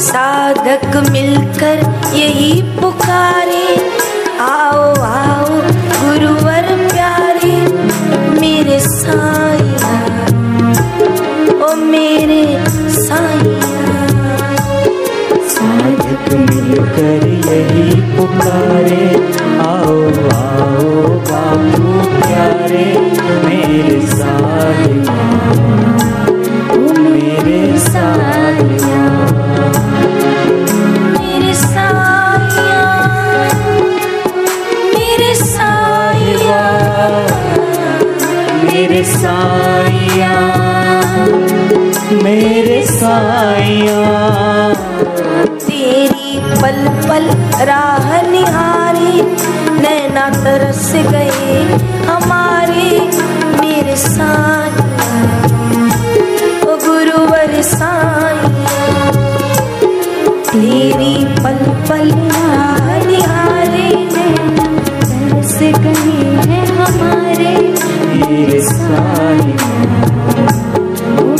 साधक मिलकर यही पुकारे। आओ आओ, गुरुवर प्यारे, मेरे साईया ओ मेरे साईया साधक मिलकर यही पुकारे। आओ आओ बाबू प्यारे। साइया मेरे साया तेरी पल पल राह निहारी नैना तरस गए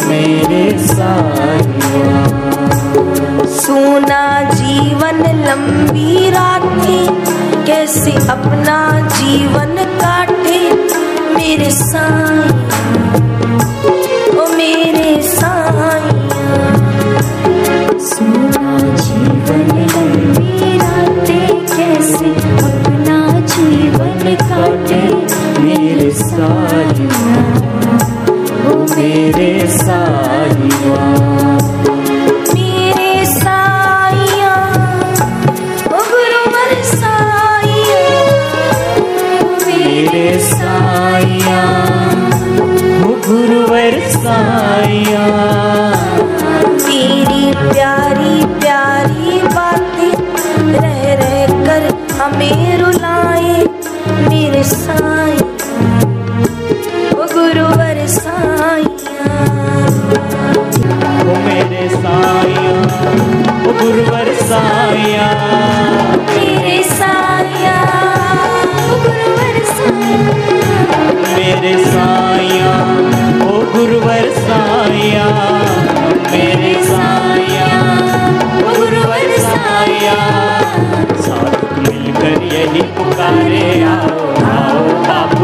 मेरे साइया सोना जीवन लंबी रातें कैसे अपना जीवन काटे मेरे साईं ओ मेरे साहिया मेरे ओ मेरे साइया ओ गुरुवर साइया तेरी प्यारी प्यारी बातें रह रह कर हमें रुलाए। मेरे साईं Maria, Maria,